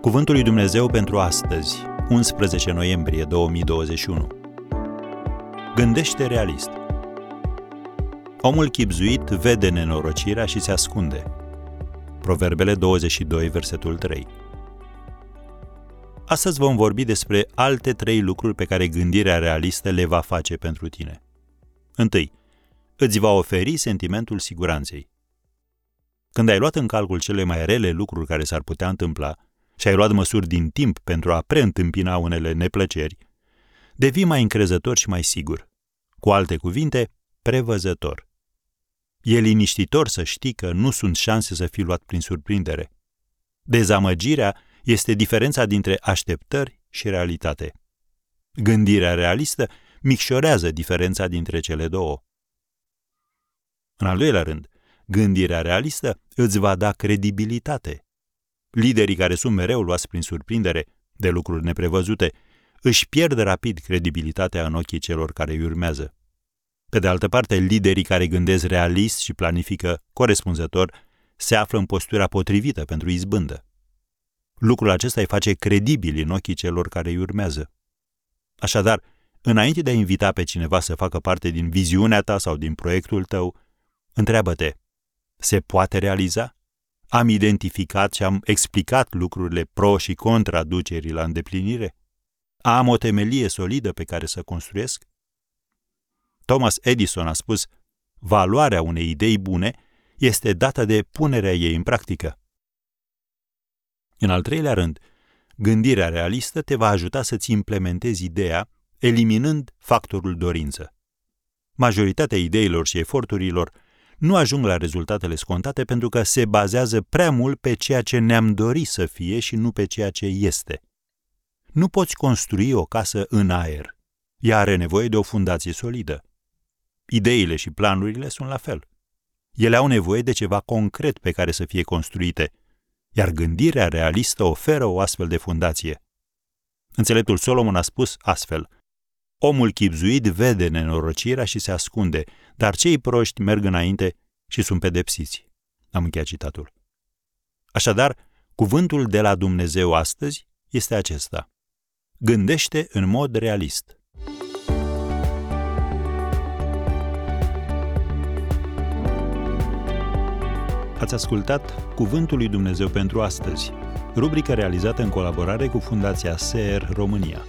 Cuvântul lui Dumnezeu pentru astăzi, 11 noiembrie 2021. Gândește realist. Omul chipzuit vede nenorocirea și se ascunde. Proverbele 22, versetul 3. Astăzi vom vorbi despre alte trei lucruri pe care gândirea realistă le va face pentru tine. Întâi, îți va oferi sentimentul siguranței. Când ai luat în calcul cele mai rele lucruri care s-ar putea întâmpla și ai luat măsuri din timp pentru a preîntâmpina unele neplăceri, devii mai încrezător și mai sigur. Cu alte cuvinte, prevăzător. E liniștitor să știi că nu sunt șanse să fii luat prin surprindere. Dezamăgirea este diferența dintre așteptări și realitate. Gândirea realistă micșorează diferența dintre cele două. În al doilea rând, gândirea realistă îți va da credibilitate. Liderii care sunt mereu luați prin surprindere de lucruri neprevăzute își pierd rapid credibilitatea în ochii celor care îi urmează. Pe de altă parte, liderii care gândesc realist și planifică corespunzător se află în postura potrivită pentru izbândă. Lucrul acesta îi face credibil în ochii celor care îi urmează. Așadar, înainte de a invita pe cineva să facă parte din viziunea ta sau din proiectul tău, întreabă-te, se poate realiza? Am identificat și am explicat lucrurile pro și contra ducerii la îndeplinire? Am o temelie solidă pe care să construiesc? Thomas Edison a spus, valoarea unei idei bune este dată de punerea ei în practică. În al treilea rând, gândirea realistă te va ajuta să-ți implementezi ideea, eliminând factorul dorință. Majoritatea ideilor și eforturilor nu ajung la rezultatele scontate pentru că se bazează prea mult pe ceea ce ne-am dori să fie și nu pe ceea ce este. Nu poți construi o casă în aer. Ea are nevoie de o fundație solidă. Ideile și planurile sunt la fel. Ele au nevoie de ceva concret pe care să fie construite, iar gândirea realistă oferă o astfel de fundație. Înțeleptul Solomon a spus astfel – Omul chipzuit vede nenorocirea și se ascunde, dar cei proști merg înainte și sunt pedepsiți. Am încheiat citatul. Așadar, cuvântul de la Dumnezeu astăzi este acesta. Gândește în mod realist. Ați ascultat Cuvântul lui Dumnezeu pentru astăzi, rubrica realizată în colaborare cu Fundația SER România.